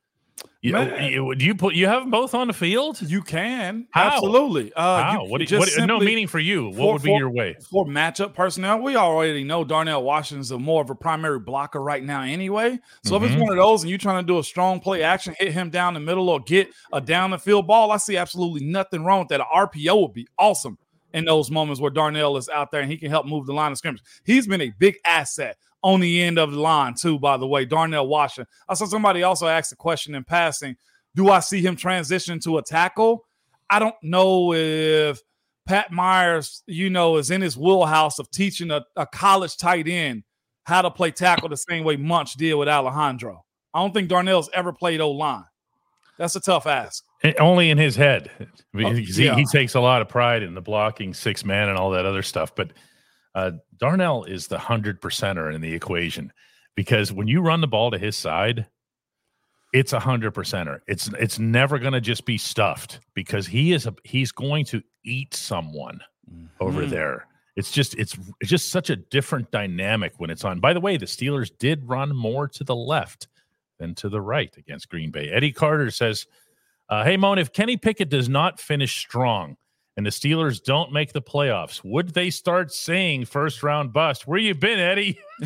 You, you, do you put you have them both on the field? You can How? absolutely. Uh, How? you What, do what no meaning for you? What for- would be for- your way? for matchup personnel, we already know Darnell Washington's a more of a primary blocker right now anyway. So if Mhm. it's one of those and you're trying to do a strong play action, hit him down the middle or get a down the field ball, I see absolutely nothing wrong with that. An RPO would be awesome in those moments where Darnell is out there and he can help move the line of scrimmage. He's been a big asset on the end of the line, too, by the way. Darnell Washington. I saw somebody also ask a question in passing. Do I see him transition to a tackle? I don't know if Pat Myers, you know, is in his wheelhouse of teaching a, a college tight end how to play tackle the same way Munch did with Alejandro. I don't think Darnell's ever played O line. That's a tough ask. Eh, Only in his head. Because he, yeah. he takes a lot of pride in the blocking six man and all that other stuff. But uh, Darnell is the hundred percenter in the equation because when you run the ball to his side, it's a hundred percenter. It's it's never going to just be stuffed because he is a he's going to eat someone over Mhm. there. It's just it's it's just such a different dynamic when it's on. By the way, the Steelers did run more to the left than to the right against Green Bay. Eddie Carter says, uh, "Hey Moan, if Kenny Pickett does not finish strong and the Steelers don't make the playoffs, would they start saying first round bust? Where you been, Eddie? <laughs>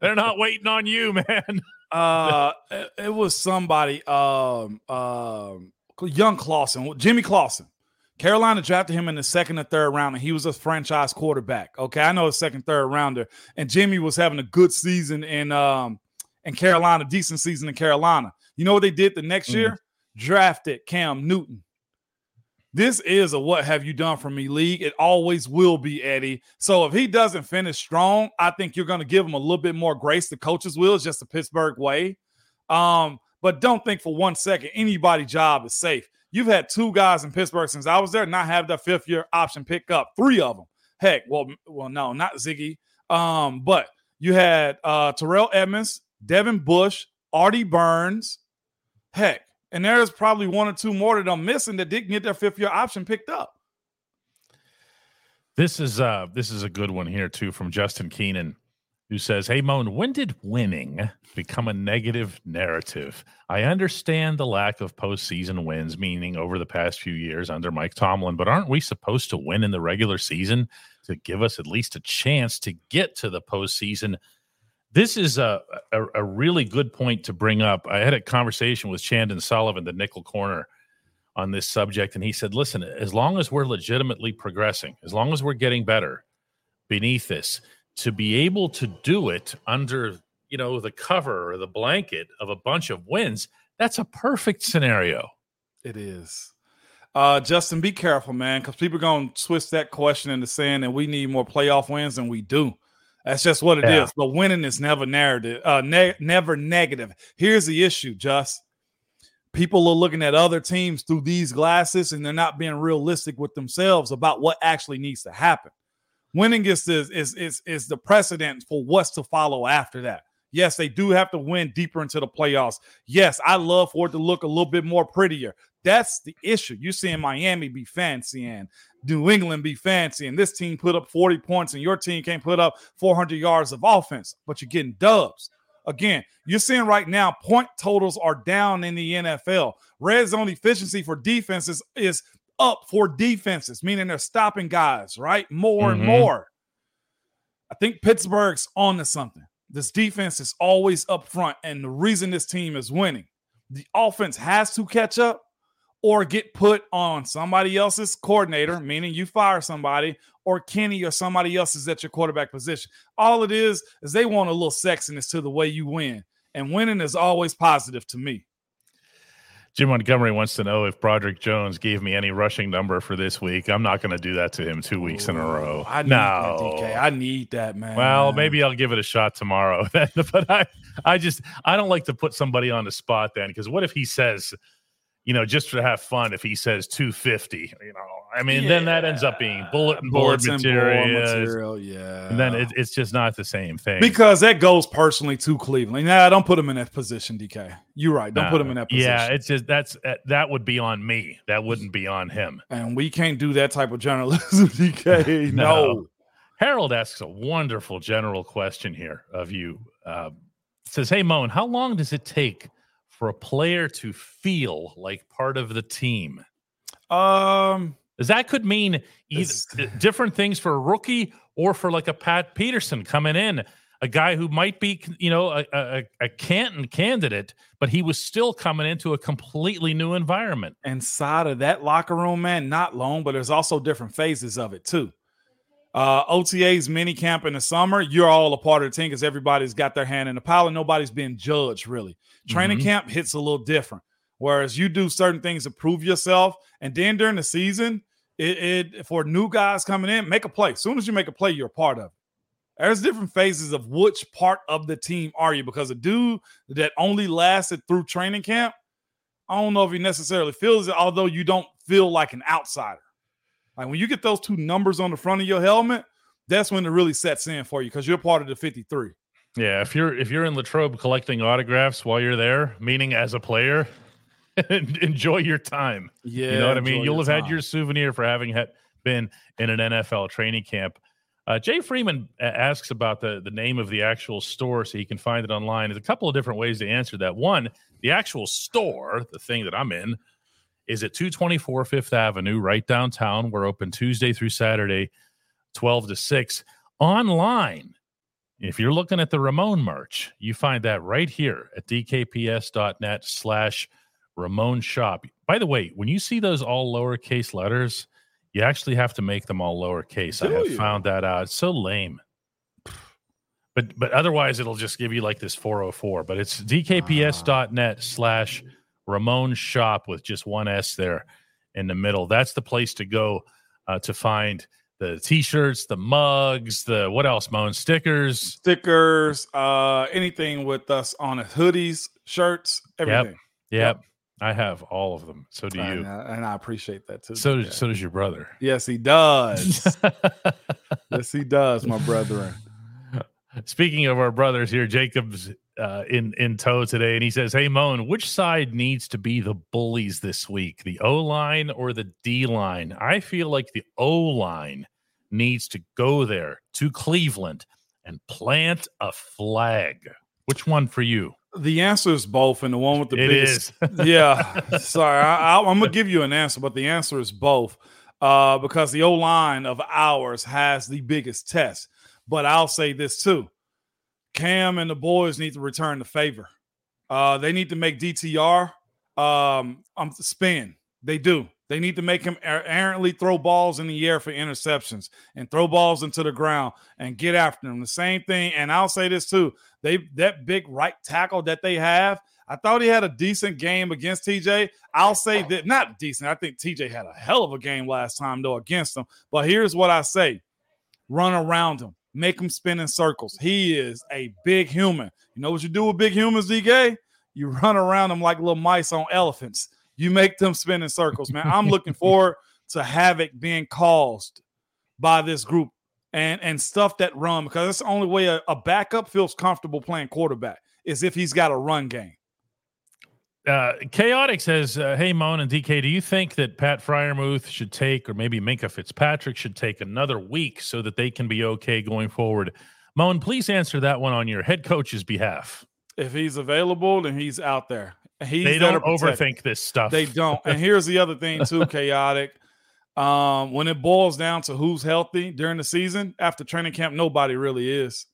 They're not waiting on you, man." Uh, it, it was somebody, um, um, young Clausen, Jimmy Clausen. Carolina drafted him in the second or third round, and he was a franchise quarterback. Okay, I know a second, third rounder, and Jimmy was having a good season in um in Carolina, decent season in Carolina. You know what they did the next Mhm. year? Drafted Cam Newton. This is a what have you done for me league. It always will be, Eddie. So if he doesn't finish strong, I think you're going to give him a little bit more grace. The coaches will. It's just the Pittsburgh way. Um, but don't think for one second anybody's job is safe. You've had two guys in Pittsburgh since I was there not have their fifth year option pick up. Three of them. Heck, well, well, no, not Ziggy. Um, but you had uh Terrell Edmunds, Devin Bush, Artie Burns. Heck, and there's probably one or two more that I'm missing that didn't get their fifth year option picked up. This is uh this is a good one here too from Justin Keenan, who says, Hey Moan, when did winning become a negative narrative? I understand the lack of postseason wins, meaning over the past few years under Mike Tomlin, but aren't we supposed to win in the regular season to give us at least a chance to get to the postseason? This is a, a, a really good point to bring up. I had a conversation with Chandon Sullivan, the nickel corner, on this subject, and he said, "Listen, as long as we're legitimately progressing, as long as we're getting better beneath this, to be able to do it under you know the cover or the blanket of a bunch of wins, that's a perfect scenario." It is. Uh, Justin, be careful, man, because people are going to twist that question into saying that we need more playoff wins than we do. That's just what it is. Yeah. But winning is never narrative, uh, ne- never negative. Here's the issue, Just. People are looking at other teams through these glasses and they're not being realistic with themselves about what actually needs to happen. Winning is the, is, is, is the precedent for what's to follow after that. Yes, they do have to win deeper into the playoffs. Yes, I love for it to look a little bit more prettier. That's the issue. You're seeing Miami be fancy and New England be fancy, and this team put up 40 points, and your team can't put up 400 yards of offense, but you're getting dubs. Again, you're seeing right now point totals are down in the NFL. Red zone efficiency for defenses is up for defenses, meaning they're stopping guys, right? More and Mhm. more. I think Pittsburgh's on to something. This defense is always up front, and the reason this team is winning, the offense has to catch up or get put on somebody else's coordinator, meaning you fire somebody, or Kenny or somebody else is at your quarterback position. All it is is they want a little sexiness to the way you win, and winning is always positive to me. Jim Montgomery wants to know if Broderick Jones gave me any rushing number for this week. I'm not going to do that to him two weeks in a row. I need no, that, DK. I need that, man. Well, maybe I'll give it a shot tomorrow. <laughs> but I, I just, I don't like to put somebody on the spot then because what if he says, you know, just to have fun, if he says 250, you know, I mean, then that ends up being bulletin board Bulletin material. material, yeah. And then it, it's just not the same thing. because that goes personally to Cleveland. Nah, don't put him in that position, DK. You're right. Don't put him in that position. Yeah, it's just that's uh, that would be on me. That wouldn't be on him. and we can't do that type of journalism, <laughs> DK. <laughs> No. no. Harold asks a wonderful general question here of you. Uh, says, "Hey Moan, how long does it take for a player to feel like part of the team?" Um, that could mean either different things for a rookie or for like a Pat Peterson coming in, a guy who might be, you know, a, a, a Canton candidate, but he was still coming into a completely new environment. inside of that locker room, man, not long, but there's also different phases of it too. Uh, OTA's mini camp in the summer, you're all a part of the team because everybody's got their hand in the pile and nobody's being judged really. Training Mhm. camp hits a little different. Whereas you do certain things to prove yourself, and then during the season, it, it for new guys coming in, make a play. As soon as you make a play, you're a part of it. There's different phases of which part of the team are you because a dude that only lasted through training camp, I don't know if he necessarily feels it, although you don't feel like an outsider. Like when you get those two numbers on the front of your helmet, that's when it really sets in for you because you're part of the 53. Yeah, if you're if you're in Latrobe collecting autographs while you're there, meaning as a player, <laughs> enjoy your time. Yeah. you know what I mean. You'll your have had your souvenir for having had been in an NFL training camp. Uh, Jay Freeman asks about the the name of the actual store, so he can find it online. There's a couple of different ways to answer that. One, the actual store, the thing that I'm in, is at 224 Fifth Avenue, right downtown. We're open Tuesday through Saturday, 12 to 6. Online, if you're looking at the Ramon merch, you find that right here at dkps.net slash Ramon shop. By the way, when you see those all lowercase letters, you actually have to make them all lowercase. I have you? found that out. It's so lame. But but otherwise it'll just give you like this 404. But it's dkps.net slash Ramon shop with just one S there in the middle. That's the place to go uh, to find the t-shirts, the mugs, the what else, Moan? Stickers. stickers, uh, anything with us on it, hoodies, shirts, everything. Yep. yep. I have all of them. So do And, you. uh, and I appreciate that too. So Yeah. so does your brother. yes, he does. <laughs> yes, he does, my brethren. Speaking of our brothers here, Jacob's uh, in in tow today, and he says, "Hey, Moan, which side needs to be the bullies this week, the O line or the D line? I feel like the O line needs to go there to Cleveland and plant a flag. Which one for you? The answer is both, and the one with the It biggest <laughs> yeah. Sorry, I, I'm gonna give you an answer, but the answer is both. Uh, because the O line of ours has the biggest test. But I'll say this too: Cam and the boys need to return the favor. Uh, they need to make DTR um, um spin. They do. They need to make him er- errantly throw balls in the air for interceptions and throw balls into the ground and get after them. The same thing. And I'll say this too: they that big right tackle that they have. I thought he had a decent game against TJ. I'll say that not decent. I think TJ had a hell of a game last time though against him. But here's what I say: run around him, make him spin in circles. He is a big human. You know what you do with big humans, DK? You <laughs> run around them like little mice on elephants. You make them spin in circles, man. I'm looking <laughs> forward to havoc being caused by this group and and stuff that run because that's the only way a, a backup feels comfortable playing quarterback is if he's got a run game. Uh, Chaotic says, uh, "Hey, Moan and DK, do you think that Pat Freiermuth should take, or maybe Minkah Fitzpatrick should take another week so that they can be okay going forward?" Moan, please answer that one on your head coach's behalf. If he's available, then he's out there. He's they don't overthink this stuff. They don't. And here's the other thing too, <laughs> chaotic. Um, when it boils down to who's healthy during the season, after training camp, nobody really is.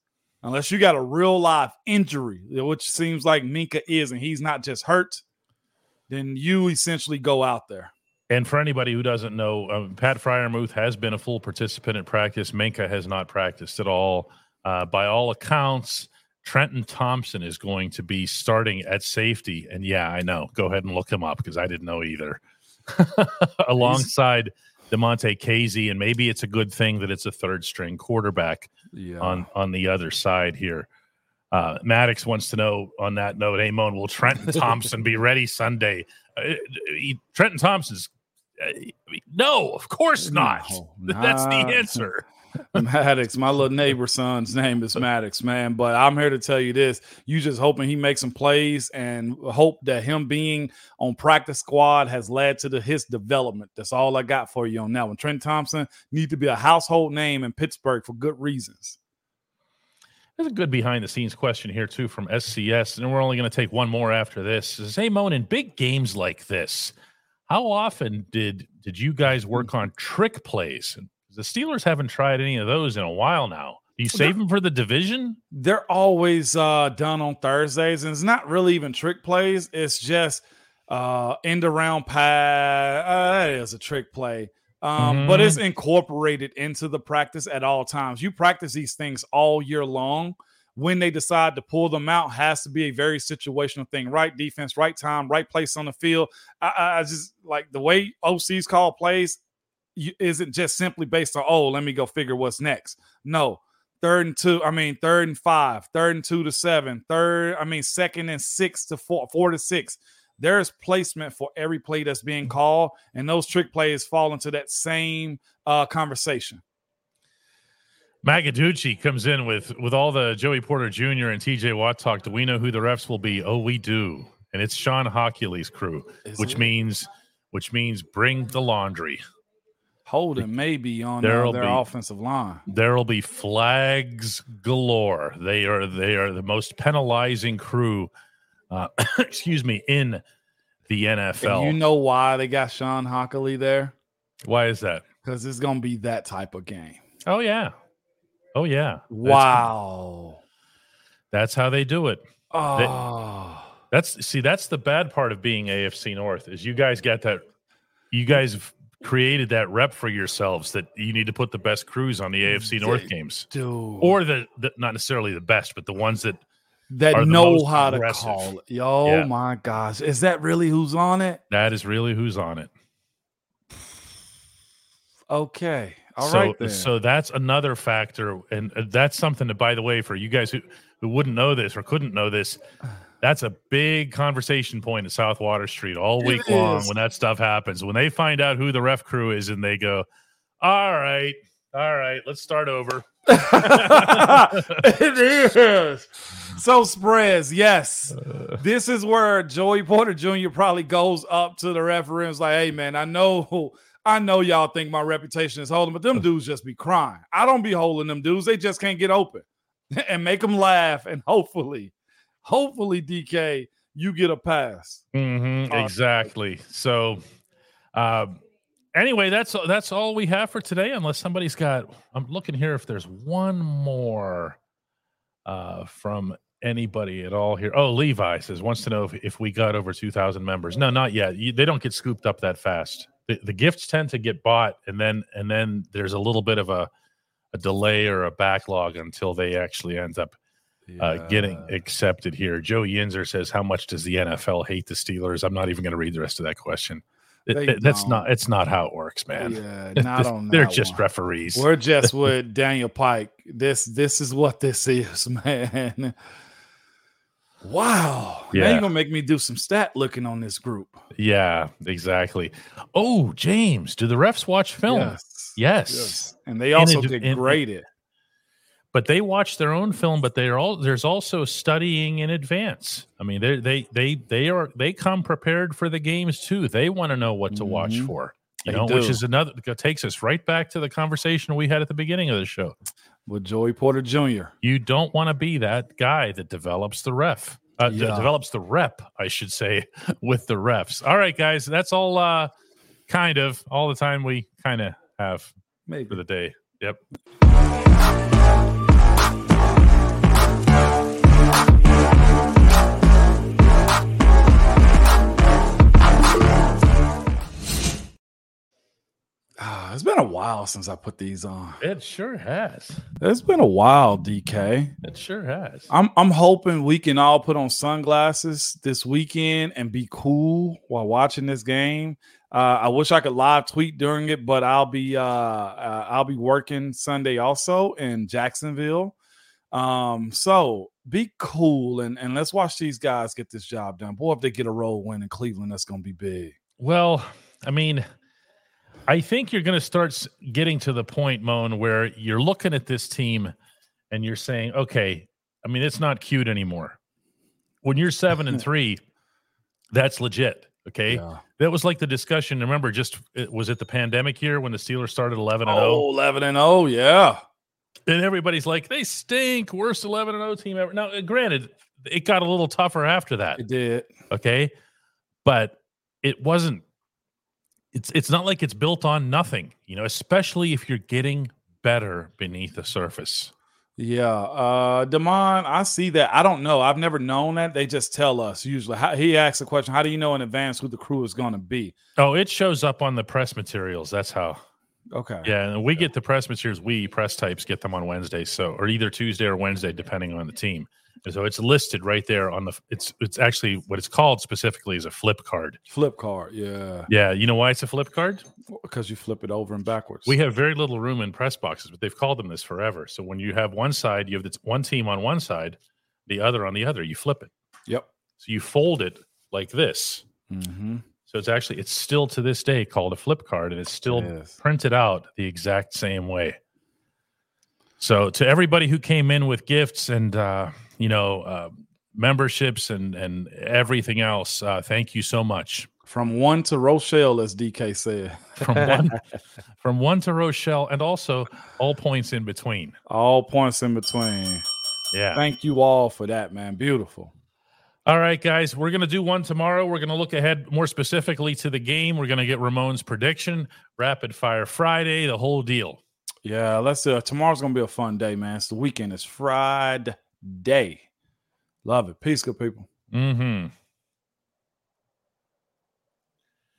Unless you got a real life injury, which seems like Minkah is, and he's not just hurt, then you essentially go out there. And for anybody who doesn't know, um, Pat Freiermuth has been a full participant in practice. Minkah has not practiced at all. Uh, by all accounts, Trenton Thompson is going to be starting at safety. And yeah, I know. Go ahead and look him up because I didn't know either. <laughs> Alongside Damontae Kazee, and maybe it's a good thing that it's a third string quarterback Yeah. on on the other side here. Uh, Maddox wants to know on that note, Amon, will Trenton <laughs> Thompson be ready Sunday? Uh, he, Trenton Thompson's uh, no, of course not. No, <laughs> That's the answer. <laughs> Maddox, my little neighbor son's name is Maddox, man. But I'm here to tell you this: you just hoping he makes some plays and hope that him being on practice squad has led to the, his development. That's all I got for you on that one. Trent Thompson need to be a household name in Pittsburgh for good reasons. There's a good behind the scenes question here too from SCS, and we're only going to take one more after this. Hey, Moan, in big games like this, how often did did you guys work on trick plays? The Steelers haven't tried any of those in a while now. Do you save them for the division? They're always uh, done on Thursdays, and it's not really even trick plays. It's just uh, end around pass. Uh, that is a trick play. Um, But it's incorporated into the practice at all times. You practice these things all year long. When they decide to pull them out, has to be a very situational thing. Right defense, right time, right place on the field. I I just like the way OCs call plays. You, isn't just simply based on oh, let me go figure what's next. No, third and two. I mean, third and five, third and two to seven, third. I mean, second and six to four, four to six. There's placement for every play that's being called, and those trick plays fall into that same uh, conversation. Magaducci comes in with with all the Joey Porter Jr. and TJ Watt talk. Do we know who the refs will be? Oh, we do, and it's Shawn Hochuli's crew, Is which it? means which means bring the laundry. Holden may be on There'll their be- offensive line. There will be flags galore. They are they are the most penalizing crew. Uh, <coughs> excuse me in the And NFL. you know why they got Shawn Hochuli there? Why is that? Because it's gonna be that type of game. Oh yeah, oh yeah. Wow. that's how they do it. Oh, That's see, that's the bad part of being AFC North is you guys got that. You guys have created that rep for yourselves that you need to put the best crews on the AFC North games, dude. or the, the not necessarily the best, but the ones that that know how to call it. Oh Yeah. my gosh. Is that really who's on it? that is really who's on it. Okay. All so, right then. so that's another factor, and uh, that's something that, by the way, for you guys who who wouldn't know this or couldn't know this, that's a big conversation point at South Water Street all week long when that stuff happens. When they find out who the ref crew is, and they go, "All right, all right, let's start over." <laughs> <laughs> it is. So spreads, yes. This is where Joey Porter Jr. probably goes up to the referee and is like, hey man, I know I know y'all think my reputation is holding, but them uh. dudes just be crying. I don't be holding them dudes. They just can't get open. <laughs> and make them laugh. And hopefully, hopefully, DK, you get a pass. Mhm, Uh, exactly. So, um, anyway, that's that's all we have for today. Unless somebody's got, I'm looking here if there's one more uh, from anybody at all here. Oh, Levi says wants to know if, if we got over 2,000 members. No, not yet. You, they don't get scooped up that fast. The, the gifts tend to get bought, and then and then there's a little bit of a a delay or a backlog until they actually end up uh, getting accepted here. Joe Yinzer says, "How much does the NFL hate the Steelers?" I'm not even going to read the rest of that question. It- it- that's don't. It's not how it works, man. Yeah, <laughs> not on They're just one. referees. We're just <laughs> with Daniel Pike. This this is what this is, <laughs> man. Wow. Now Yeah. you're gonna make me do some stat looking on this group. yeah, exactly. Oh, James, do the refs watch film? Yes. Yes. Yes. And they also ad- get in- graded. But they watch their own film, but they're all there's also studying in advance. I mean, they they they they are they come prepared for the games too. They want to know what to watch Mhm. for. You They know, which is another takes us right back to the conversation we had at the beginning of the show. with Joey Porter Jr. you don't want to be that guy that develops the ref uh, Yeah. develops the rep i should say <laughs> with the refs all right guys that's all uh kind of all the time we kind of have for the day yep Ah, it's been a while since I put these on. it sure has It's been a while, DK. it sure has I'm I'm hoping we can all put on sunglasses this weekend and be cool while watching this game. Uh, I wish I could live tweet during it, but I'll be uh, uh, I'll be working Sunday also in Jacksonville. Um, so be cool and, and let's watch these guys get this job done. Boy, if they get a road win in Cleveland, that's gonna be big. Well, I mean, I think you're going to start getting to the point, Moan, where you're looking at this team and you're saying, okay, I mean, it's not cute anymore. When you're seven and <laughs> three, that's legit. Okay. Yeah. That was like the discussion. Remember, just it, was it the pandemic year when the Steelers started 11 and Oh, 11 and 0, yeah. And everybody's like, they stink. Worst 11 and 0 team ever. Now, uh, granted, it got a little tougher after that. It did. okay but it wasn't it's it's not like it's built on nothing you know especially if you're getting better beneath the surface Yeah. Uh Damon, I see that. I don't know. I've never known that. They just tell us usually. How, he asks a question, how do you know in advance who the crew is gonna be? oh it shows up on the press materials that's how Okay. yeah and we get the press materials we press types get them on wednesday so or either tuesday or wednesday depending on the team and so it's listed right there on the it's it's actually what it's called specifically is a flip card Flip card, yeah. yeah you know why it's a flip card Because you flip it over and backwards. We have very little room in press boxes, but they've called them this forever. So when you have one side, you have this one team on one side, the other on the other. You flip it. Yep. So you fold it like this. Mm-hmm. So it's actually it's still to this day called a flip card, and it's still Yes. printed out the exact same way. So to everybody who came in with gifts and uh, you know uh, memberships and and everything else, uh, thank you so much. From one to Rochelle, as DK said. From <laughs> one from one to Rochelle, and also all points in between. All points in between. Yeah. Thank you all for that, man. Beautiful. All right, guys, we're going to do one tomorrow. We're going to look ahead more specifically to the game. We're going to get Ramon's prediction, rapid fire Friday, the whole deal. Yeah, let's uh tomorrow's gonna be a fun day, man. It's the weekend, it's Friday. Love it. Peace, good people. Mm-hmm.